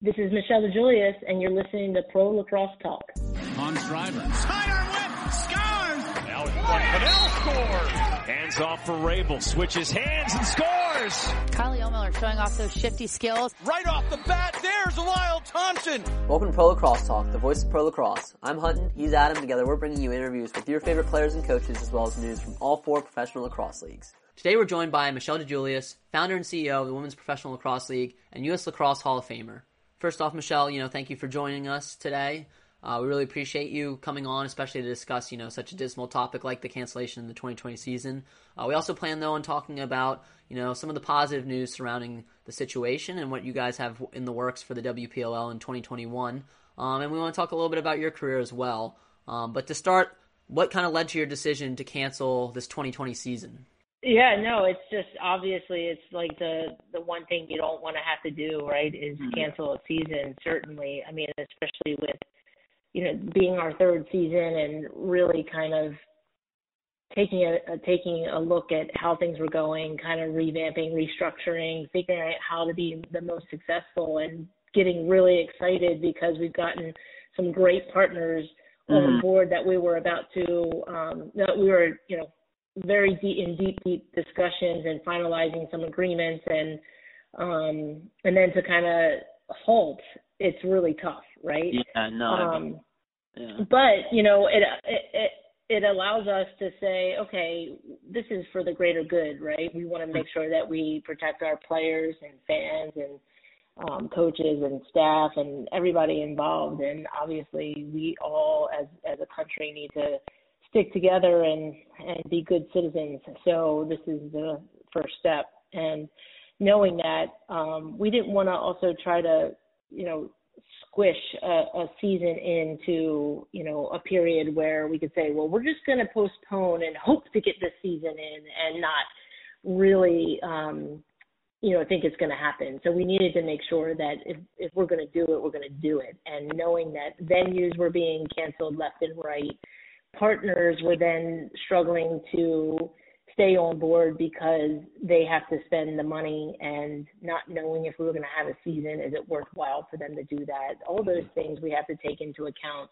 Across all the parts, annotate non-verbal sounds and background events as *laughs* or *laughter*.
This is Michelle DeJuliis, and you're listening to Pro Lacrosse Talk. On driver. Sidearm whip. Scores. Now it's. Fidel scores. Hands off for Rabil. Switches hands and scores. Kylie Ohlmiller showing off those shifty skills. Right off the bat, there's Lyle Thompson. Welcome to Pro Lacrosse Talk, the voice of Pro Lacrosse. I'm Hutton, he's Adam. Together we're bringing you interviews with your favorite players and coaches as well as news from all four professional lacrosse leagues. Today we're joined by Michelle DeJuliis, founder and CEO of the Women's Professional Lacrosse League and U.S. Lacrosse Hall of Famer. First off, Michelle, you know, thank you for joining us today. Uh, we really appreciate you coming on, especially to discuss, you know, such a dismal topic like the cancellation of the 2020 season. Uh, we also plan, though, on talking about, you know, some of the positive news surrounding the situation and what you guys have in the works for the WPLL in 2021. Um, and we want to talk a little bit about your career as well. Um, but to start, what kind of led to your decision to cancel this 2020 season? Yeah, no, it's just obviously it's like the the one thing you don't want to have to do, right? Is mm-hmm. cancel a season. Certainly, I mean, especially with you know being our third season and really kind of taking a, a taking a look at how things were going, kind of revamping, restructuring, figuring out how to be the most successful, and getting really excited because we've gotten some great partners mm-hmm. on board that we were about to um that we were you know very deep in deep deep discussions and finalizing some agreements and um and then to kind of halt it's really tough right? Yeah no um yeah. but you know it, it it it allows us to say okay this is for the greater good right? We want to make sure that we protect our players and fans and um, coaches and staff and everybody involved. And obviously we all as as a country need to stick together and and be good citizens. So this is the first step, and knowing that um, we didn't want to also try to you know squish a, a season into you know a period where we could say, well, we're just going to postpone and hope to get this season in, and not really. Um, you know, think it's going to happen. So we needed to make sure that if, if we're going to do it, we're going to do it. And knowing that venues were being canceled left and right, partners were then struggling to stay on board because they have to spend the money and not knowing if we were going to have a season, is it worthwhile for them to do that? All those things we have to take into account.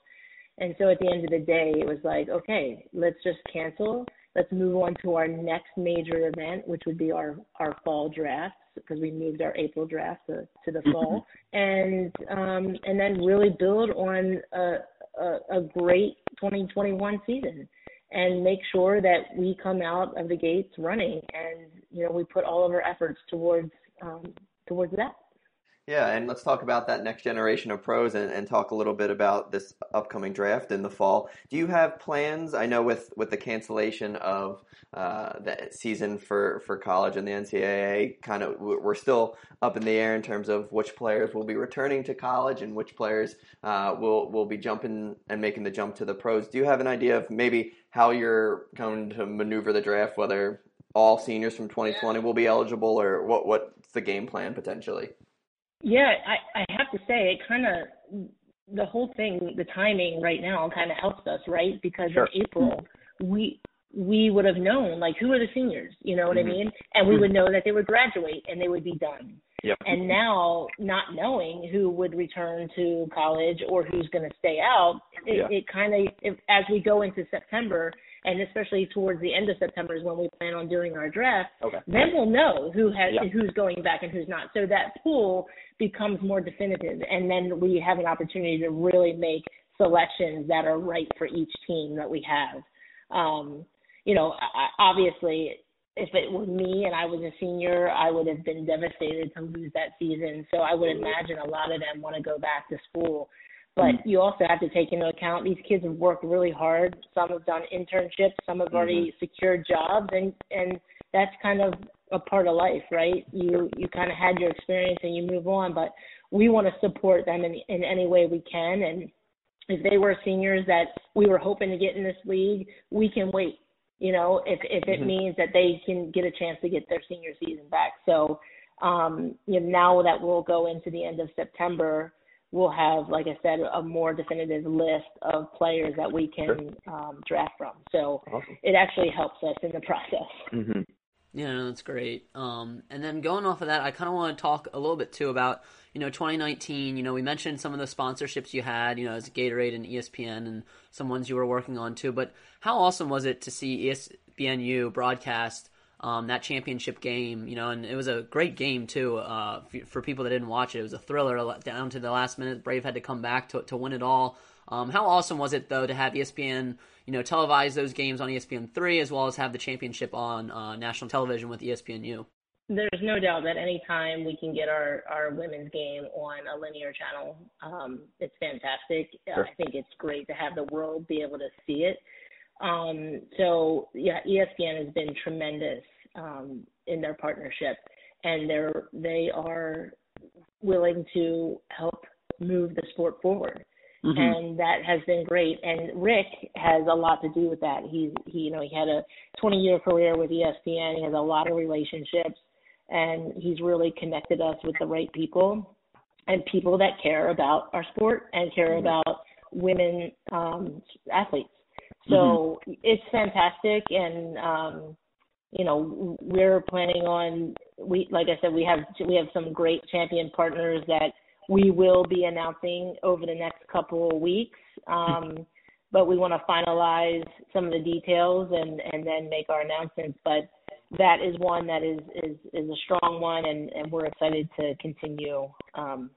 And so at the end of the day, it was like, okay, let's just cancel. Let's move on to our next major event, which would be our, our fall draft because we moved our April draft to, to the fall, and um, and then really build on a, a, a great 2021 season and make sure that we come out of the gates running. And you know we put all of our efforts towards um, towards that yeah, and let's talk about that next generation of pros and, and, talk a little bit about this upcoming draft in the fall. Do you have plans? I know with, with the cancellation of uh, the season for, for college and the NCAA, kind of we're still up in the air in terms of which players will be returning to college and which players uh, will will be jumping and making the jump to the pros. Do you have an idea of maybe how you're going to maneuver the draft? Whether all seniors from 2020 will be eligible, or what what's the game plan potentially? Yeah, I, I have to say it kind of the whole thing, the timing right now kind of helps us, right? Because sure. in April we we would have known like who are the seniors, you know what mm-hmm. I mean? And we would know that they would graduate and they would be done. Yep. And now, not knowing who would return to college or who's going to stay out, it, yeah. it kind of, as we go into September, and especially towards the end of September is when we plan on doing our draft. Okay. Then we'll know who has yeah. who's going back and who's not. So that pool becomes more definitive, and then we have an opportunity to really make selections that are right for each team that we have. Um, you know, obviously, if it were me and I was a senior, I would have been devastated to lose that season. So I would imagine a lot of them want to go back to school. But mm-hmm. you also have to take into account these kids have worked really hard. Some have done internships, some have already mm-hmm. secured jobs, and and that's kind of a part of life, right? You you kind of had your experience and you move on, but we want to support them in in any way we can. And if they were seniors that we were hoping to get in this league, we can wait. You know, if if it mm-hmm. means that they can get a chance to get their senior season back. So, um, you know, now that we'll go into the end of September we'll have, like I said, a more definitive list of players that we can sure. um, draft from. So awesome. it actually helps us in the process. Mm-hmm. Yeah, no, that's great. Um, and then going off of that, I kind of want to talk a little bit too about you know 2019. You know we mentioned some of the sponsorships you had, you know as Gatorade and ESPN and some ones you were working on too. But how awesome was it to see ESPNU broadcast? Um, that championship game, you know, and it was a great game too. Uh, for, people that didn't watch it, it was a thriller down to the last minute. Brave had to come back to to win it all. Um, how awesome was it though to have ESPN, you know, televise those games on ESPN three as well as have the championship on uh, national television with ESPNU? There's no doubt that anytime we can get our, our women's game on a linear channel, um, it's fantastic. Sure. I think it's great to have the world be able to see it. Um, so yeah, ESPN has been tremendous um, in their partnership, and they're they are willing to help move the sport forward. Mm-hmm. And that has been great. And Rick has a lot to do with that. He's he you know he had a 20 year career with ESPN. He has a lot of relationships, and he's really connected us with the right people and people that care about our sport and care mm-hmm. about women um, athletes. So mm-hmm. it's fantastic, and um, you know we're planning on we like I said we have we have some great champion partners that we will be announcing over the next couple of weeks. Um, but we want to finalize some of the details and, and then make our announcements. But that is one that is, is, is a strong one, and, and we're excited to continue, um,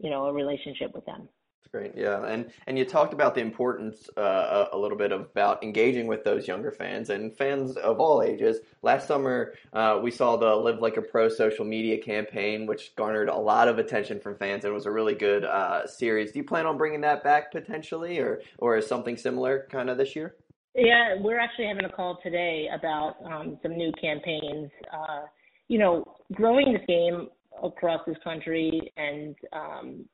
you know, a relationship with them. Great, yeah, and and you talked about the importance uh, a little bit about engaging with those younger fans and fans of all ages. Last summer, uh, we saw the Live Like a Pro social media campaign, which garnered a lot of attention from fans and was a really good uh, series. Do you plan on bringing that back potentially, or or is something similar kind of this year? Yeah, we're actually having a call today about um, some new campaigns. Uh, you know, growing this game across this country and um,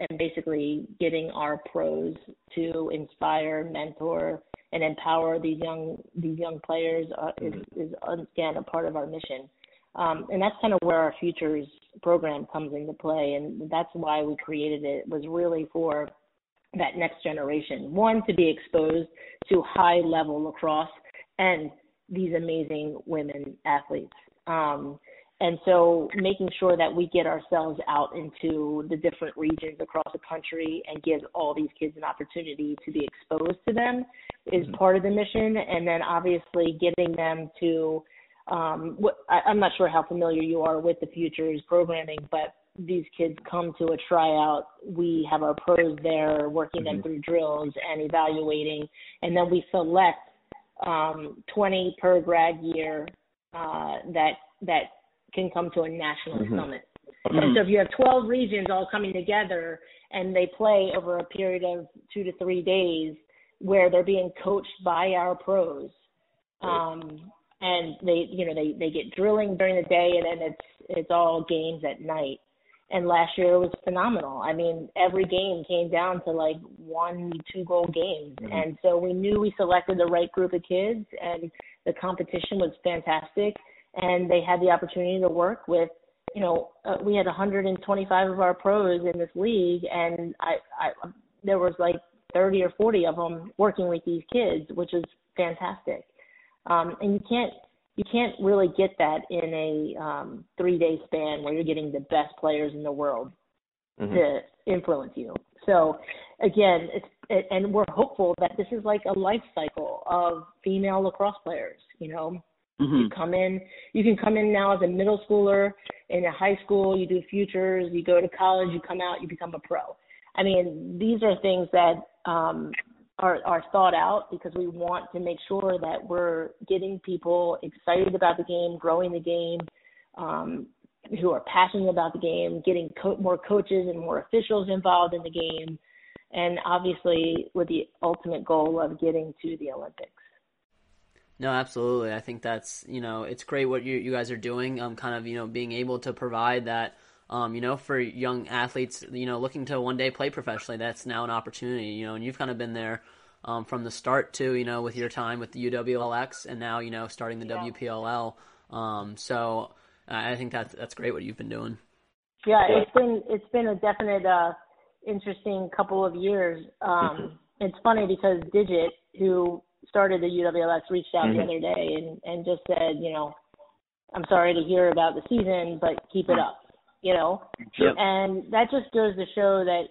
and basically getting our pros to inspire, mentor, and empower these young these young players uh, is, mm-hmm. is again a part of our mission. Um, and that's kind of where our futures program comes into play, and that's why we created it. Was really for that next generation. One to be exposed to high level lacrosse and these amazing women athletes. Um, and so making sure that we get ourselves out into the different regions across the country and give all these kids an opportunity to be exposed to them is mm-hmm. part of the mission. And then obviously getting them to, um, what, I, I'm not sure how familiar you are with the Futures programming, but these kids come to a tryout. We have our pros there working mm-hmm. them through drills and evaluating. And then we select um, 20 per grad year uh, that that can come to a national mm-hmm. summit. And so if you have 12 regions all coming together and they play over a period of two to three days where they're being coached by our pros, um, and they, you know, they, they get drilling during the day and then it's, it's all games at night. And last year it was phenomenal. I mean, every game came down to like one, two goal games. Mm-hmm. And so we knew we selected the right group of kids and the competition was fantastic and they had the opportunity to work with you know uh, we had 125 of our pros in this league and I, I there was like 30 or 40 of them working with these kids which is fantastic. Um, and you can't you can't really get that in a um, three day span where you're getting the best players in the world mm-hmm. to influence you. So again it's and we're hopeful that this is like a life cycle of female lacrosse players you know Mm-hmm. You come in, you can come in now as a middle schooler, in a high school, you do futures, you go to college, you come out, you become a pro. I mean, these are things that um, are, are thought out because we want to make sure that we're getting people excited about the game, growing the game, um, who are passionate about the game, getting co- more coaches and more officials involved in the game, and obviously with the ultimate goal of getting to the Olympics. No, absolutely. I think that's you know it's great what you you guys are doing. Um, kind of you know being able to provide that. Um, you know, for young athletes, you know, looking to one day play professionally, that's now an opportunity. You know, and you've kind of been there um, from the start too. You know, with your time with the UWLX, and now you know starting the yeah. WPLL. Um, so I think that's that's great what you've been doing. Yeah, it's been it's been a definite uh, interesting couple of years. Um, it's funny because Digit, who started the UWLX reached out mm-hmm. the other day and and just said, you know, I'm sorry to hear about the season, but keep it up. you know, Sure. and that just goes to show that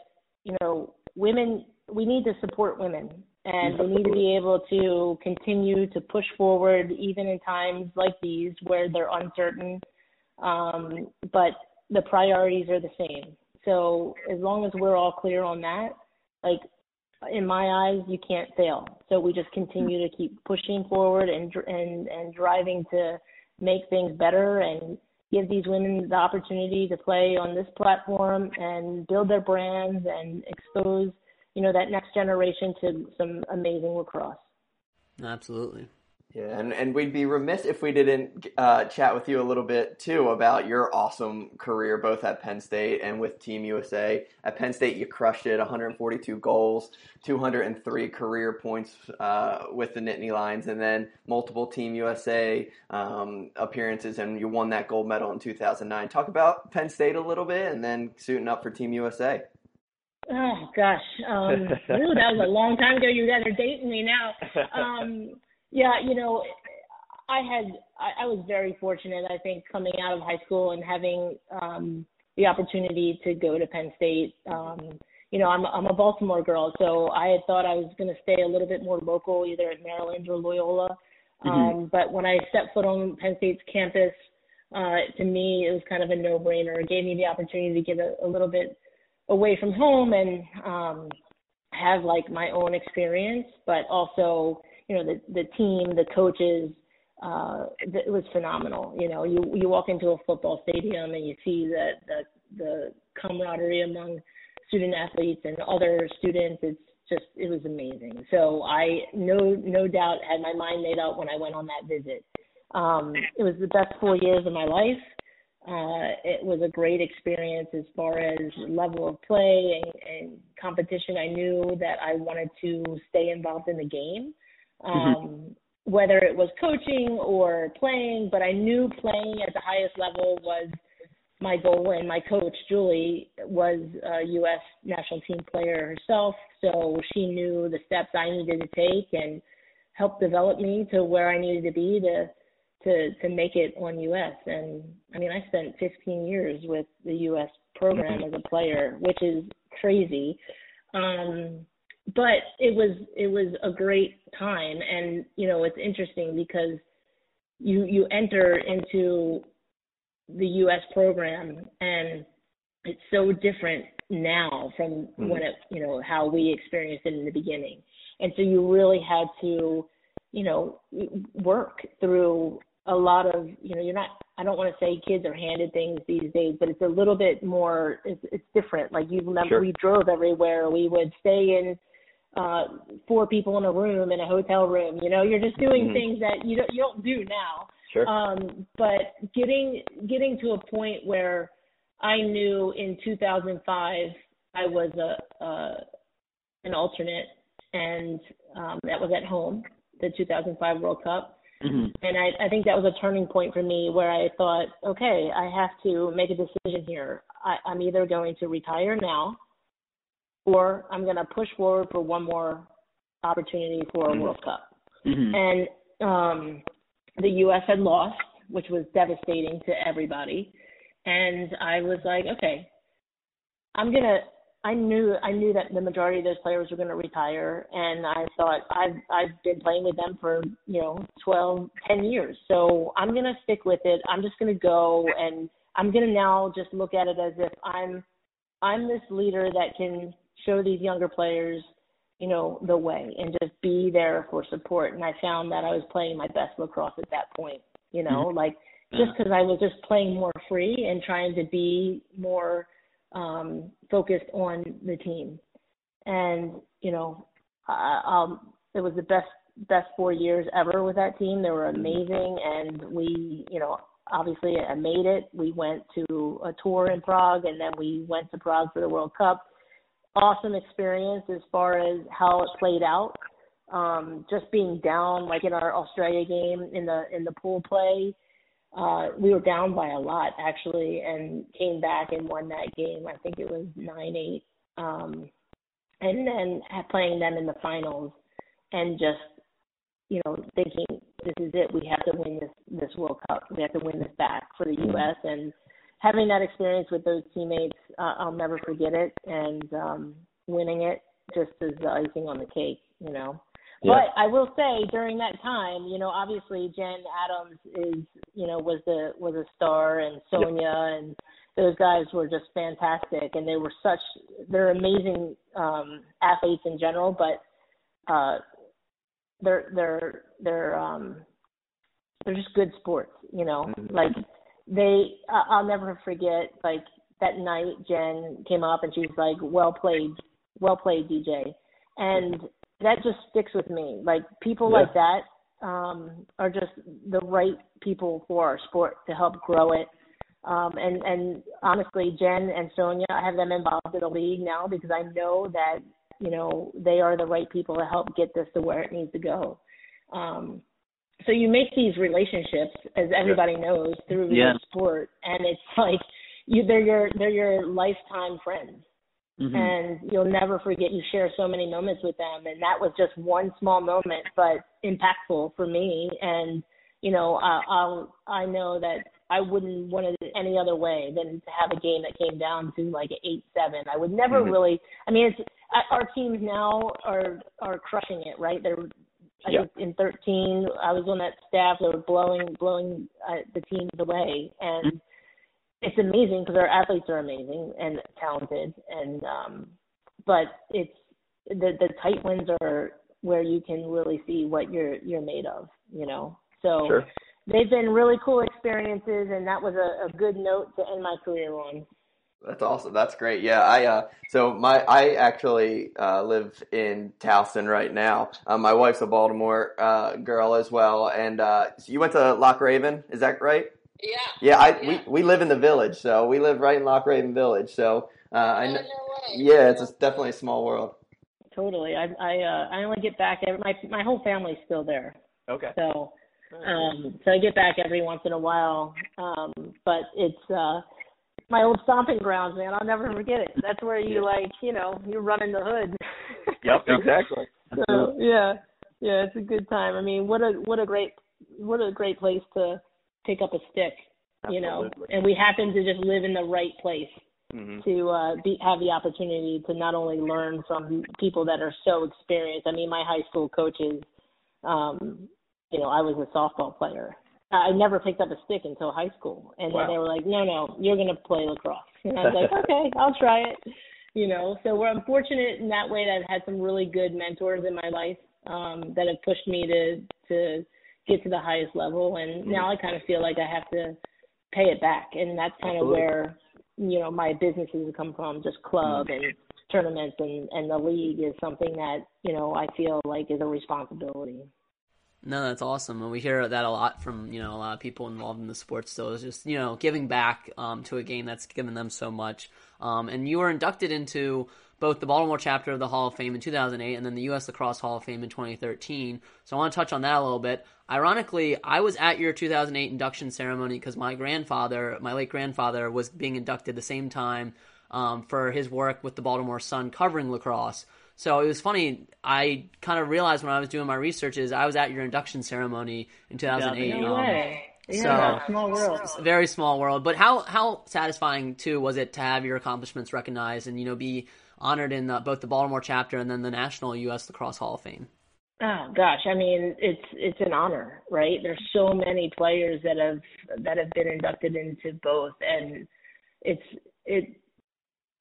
you know women we need to support women and we need to be able to continue to push forward even in times like these where they're uncertain um, but the priorities are the same so as long as we're all clear on that like in my eyes you can't fail so we just continue to keep pushing forward and and and driving to make things better and give these women the opportunity to play on this platform and build their brands and expose you know that next generation to some amazing lacrosse. Absolutely. Yeah, and, and we'd be remiss if we didn't uh, chat with you a little bit too about your awesome career both at Penn State and with Team USA. At Penn State, you crushed it 142 goals, 203 career points uh, with the Nittany Lions, and then multiple Team USA um, appearances, and you won that gold medal in 2009. Talk about Penn State a little bit and then suiting up for Team USA. Oh gosh, um, *laughs* ooh, that was a long time ago. You guys are dating me now. Um, yeah, you know, I had I, I was very fortunate. I think coming out of high school and having um, the opportunity to go to Penn State. Um, you know, I'm I'm a Baltimore girl, so I had thought I was going to stay a little bit more local, either at Maryland or Loyola. Mm-hmm. Um, but when I stepped foot on Penn State's campus, uh, to me it was kind of a no-brainer. It gave me the opportunity to get a, a little bit away from home and um have like my own experience but also you know the the team the coaches uh it was phenomenal. You know you you walk into a football stadium and you see the the the camaraderie among student athletes and other students. It's just it was amazing. So i no no doubt had my mind made up when i went on that visit. Um it was the best four years of my life. Uh, it was a great experience as far as level of play and, and competition. I knew that I wanted to stay involved in the game, um, mm-hmm. whether it was coaching or playing. But I knew playing at the highest level was my goal, and my coach Julie was a U.S. national team player herself, so she knew the steps I needed to take and helped develop me to where I needed to be to to to make it on US. And I mean, I spent 15 years with the US program as a player, which is crazy. Um, but it was it was a great time, and you know, it's interesting because you you enter into the US program and it's so different now from mm-hmm. when it you know how we experienced it in the beginning and so you really had to you know work through a lot of you know you're not I don't want to say kids are handed things these days, but it's a little bit more it's it's different. Like you remember sure. we drove everywhere. We would stay in uh four people in a room in a hotel room. You know, you're just doing mm-hmm. things that you don't you don't do now. Sure. Um but getting getting to a point where I knew in 2005 I was a uh an alternate and um that was at home, the 2005 World Cup Mm-hmm. And I, I think that was a turning point for me where I thought, okay, I have to make a decision here. I, I'm either going to retire now or I'm going to push forward for one more opportunity for a mm-hmm. World Cup. Mm-hmm. And um, the U.S. had lost, which was devastating to everybody. And I was like, okay, I'm going to I knew I knew that the majority of those players were going to retire, and I thought I've I've been playing with them for you know 12, 10 years, so I'm going to stick with it. I'm just going to go, and I'm going to now just look at it as if I'm I'm this leader that can show these younger players, you know, the way, and just be there for support. And I found that I was playing my best lacrosse at that point, you know, mm-hmm. like just because I was just playing more free and trying to be more um, focused on the team. And you know, uh, um, it was the best best four years ever with that team. They were amazing, and we, you know, obviously I made it. We went to a tour in Prague, and then we went to Prague for the World Cup. Awesome experience as far as how it played out. Um, just being down, like in our Australia game in the in the pool play, uh, we were down by a lot actually, and came back and won that game. I think it was nine eight, um, and then playing them in the finals, and just you know thinking this is it. We have to win this this World Cup. We have to win this back for the U.S. and having that experience with those teammates, uh, I'll never forget it. And um, winning it just as the icing on the cake, you know. Yeah. But I will say during that time, you know, obviously Jen Adams is, you know, was the was a star, and Sonia yep. and those guys were just fantastic, and they were such they're amazing um, athletes in general, but uh, they're they're they're um, they're just good sports, you know. Mm-hmm. Like they, I'll never forget like that night Jen came up and she's like, "Well played, well played, DJ," and that just sticks with me. Like people yeah. like that um, are just the right people for our sport to help grow it. Um, and and honestly, Jen and Sonia, I have them involved in the league now because I know that you know they are the right people to help get this to where it needs to go. Um, so you make these relationships, as everybody yeah. knows, through yeah. the sport, and it's *laughs* like you they're your they're your lifetime friends. Mm-hmm. And you'll never forget you share so many moments with them and that was just one small moment but impactful for me and you know I I'll I know that I wouldn't want it any other way than to have a game that came down to like eight seven. I would never mm-hmm. really. I mean, it's our teams now are are crushing it, right? They're I yeah. in 13, I was on that staff. They were blowing blowing uh, the teams away, and mm-hmm it's amazing because our athletes are amazing and talented and um but it's the the tight wins are where you can really see what you're you're made of you know so sure. they've been really cool experiences and that was a, a good note to end my career on that's awesome. That's great. Yeah, I uh, so my I actually uh, live in Towson right now. Um, my wife's a Baltimore uh, girl as well, and uh, so you went to Loch Raven, is that right? Yeah. Yeah, I yeah. we we live in the village, so we live right in Loch Raven Village. So uh, I know. Yeah, it's a, definitely a small world. Totally. I I uh, I only get back every, my my whole family's still there. Okay. So um so I get back every once in a while. Um but it's uh my old stomping grounds, man. I'll never forget it. That's where you like, you know, you run in the hood. yep, *laughs* exactly. so yeah. Yeah, it's a good time. I mean, what a what a great what a great place to pick up a stick, Absolutely. you know. And we happen to just live in the right place mm-hmm. to uh, be, have the opportunity to not only learn from people that are so experienced. I mean, my high school coaches, um, you know, I was a softball player. I never picked up a stick until high school, and wow. then they were like, "No, no, you're going to play lacrosse." And I was like, *laughs* "Okay, I'll try it." You know, so we're unfortunate in that way that I've had some really good mentors in my life um, that have pushed me to to get to the highest level. And mm-hmm. now I kind of feel like I have to pay it back, and that's kind of where you know my businesses come from, just club mm-hmm. and tournaments and and the league is something that you know I feel like is a responsibility. No, that's awesome, and we hear that a lot from you know a lot of people involved in the sports. Still, is just you know giving back um, to a game that's given them so much. Um, and you were inducted into both the Baltimore chapter of the Hall of Fame in 2008 and then the U.S. Lacrosse Hall of Fame in 2013. So I want to touch on that a little bit. Ironically, I was at your 2008 induction ceremony because my grandfather, my late grandfather, was being inducted the same time um, for his work with the Baltimore Sun covering lacrosse. So it was funny. I kind of realized when I was doing my research is I was at your induction ceremony in 2008. No um, way. Yeah, so, small world. Very small world. But how how satisfying too was it to have your accomplishments recognized and you know be honored in the, both the Baltimore chapter and then the National U.S. Lacrosse Hall of Fame? Oh gosh, I mean it's it's an honor, right? There's so many players that have that have been inducted into both, and it's it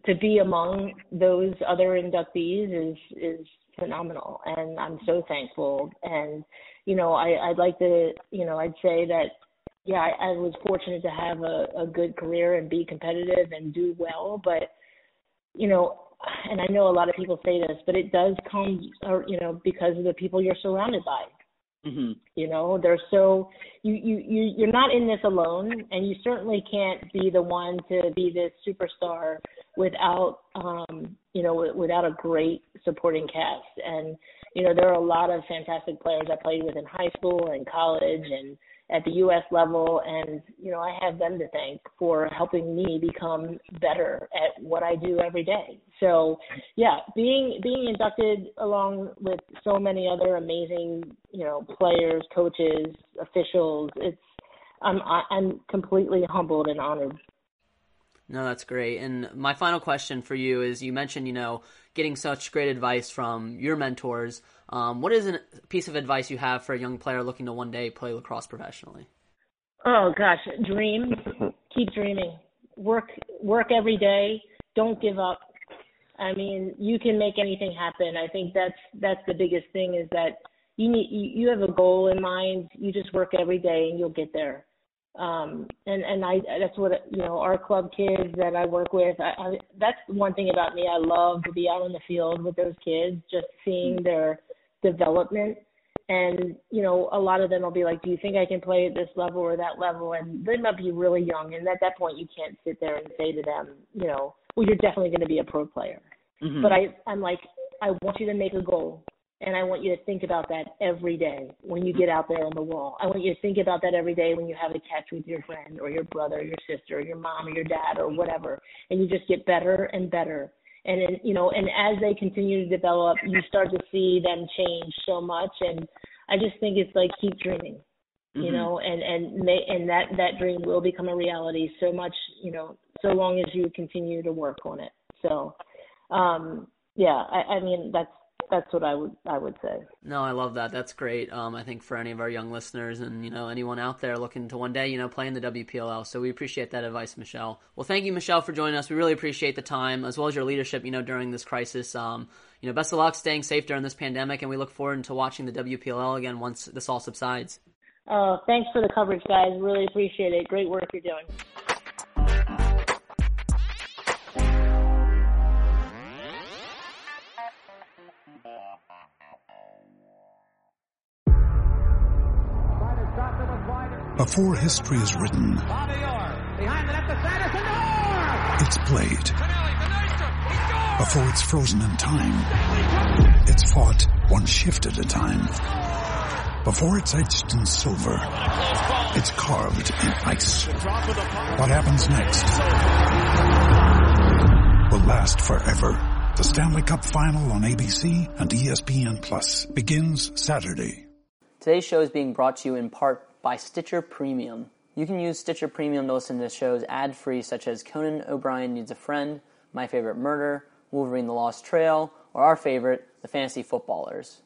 to be among those other inductees is is phenomenal, and I'm so thankful. And you know, I I'd like to you know I'd say that yeah I, I was fortunate to have a, a good career and be competitive and do well, but you know and I know a lot of people say this, but it does come, or you know, because of the people you're surrounded by. Mm-hmm. You know, they're so you you you you're not in this alone, and you certainly can't be the one to be this superstar without um you know without a great supporting cast. And you know, there are a lot of fantastic players I played with in high school and college, and at the U.S. level, and you know I have them to thank for helping me become better at what I do every day. So, yeah, being being inducted along with so many other amazing you know players, coaches, officials, it's I'm I'm completely humbled and honored. No, that's great. And my final question for you is: you mentioned, you know, getting such great advice from your mentors. Um, what is a piece of advice you have for a young player looking to one day play lacrosse professionally? Oh gosh, dream. *laughs* Keep dreaming. Work work every day. Don't give up. I mean, you can make anything happen. I think that's that's the biggest thing is that you need you, you have a goal in mind. You just work every day and you'll get there. Um, and and I that's what you know our club kids that I work with. I, I that's one thing about me. I love to be out in the field with those kids, just seeing their development. And you know, a lot of them will be like, "Do you think I can play at this level or that level?" And they might be really young, and at that point, you can't sit there and say to them, you know, "Well, you're definitely going to be a pro player." Mm-hmm. But I, I'm like, I want you to make a goal and I want you to think about that every day when you get out there on the wall. I want you to think about that every day when you have a catch with your friend or your brother or your sister or your mom or your dad or whatever. And you just get better and better. And then, you know, and as they continue to develop, you start to see them change so much. And I just think it's like keep dreaming, you mm-hmm. know, and and may, and that that dream will become a reality so much, you know, so long as you continue to work on it. So, um, yeah, I, I mean that's that's what I would I would say. No, I love that. That's great. Um, I think for any of our young listeners and you know anyone out there looking to one day you know play in the WPLL. So we appreciate that advice, Michelle. Well, thank you, Michelle, for joining us. We really appreciate the time as well as your leadership. You know during this crisis. Um, you know, best of luck staying safe during this pandemic, and we look forward to watching the WPLL again once this all subsides. Uh, thanks for the coverage, guys. Really appreciate it. Great work you're doing. Before history is written, it's played. Before it's frozen in time, it's fought one shift at a time. Before it's etched in silver, it's carved in ice. What happens next will last forever. The Stanley Cup Final on ABC and ESPN Plus begins Saturday. Today's show is being brought to you in part by Stitcher Premium. You can use Stitcher Premium to listen to shows ad free, such as Conan O'Brien Needs a Friend, My Favorite Murder, Wolverine the Lost Trail, or our favorite, The Fantasy Footballers.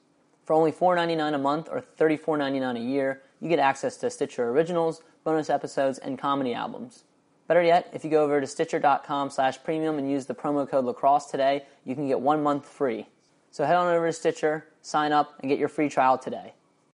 For only $4.99 a month or $34.99 a year, you get access to Stitcher Originals, bonus episodes, and comedy albums. Better yet, if you go over to stitcher.com slash premium and use the promo code lacrosse today, you can get one month free. So head on over to Stitcher, sign up, and get your free trial today.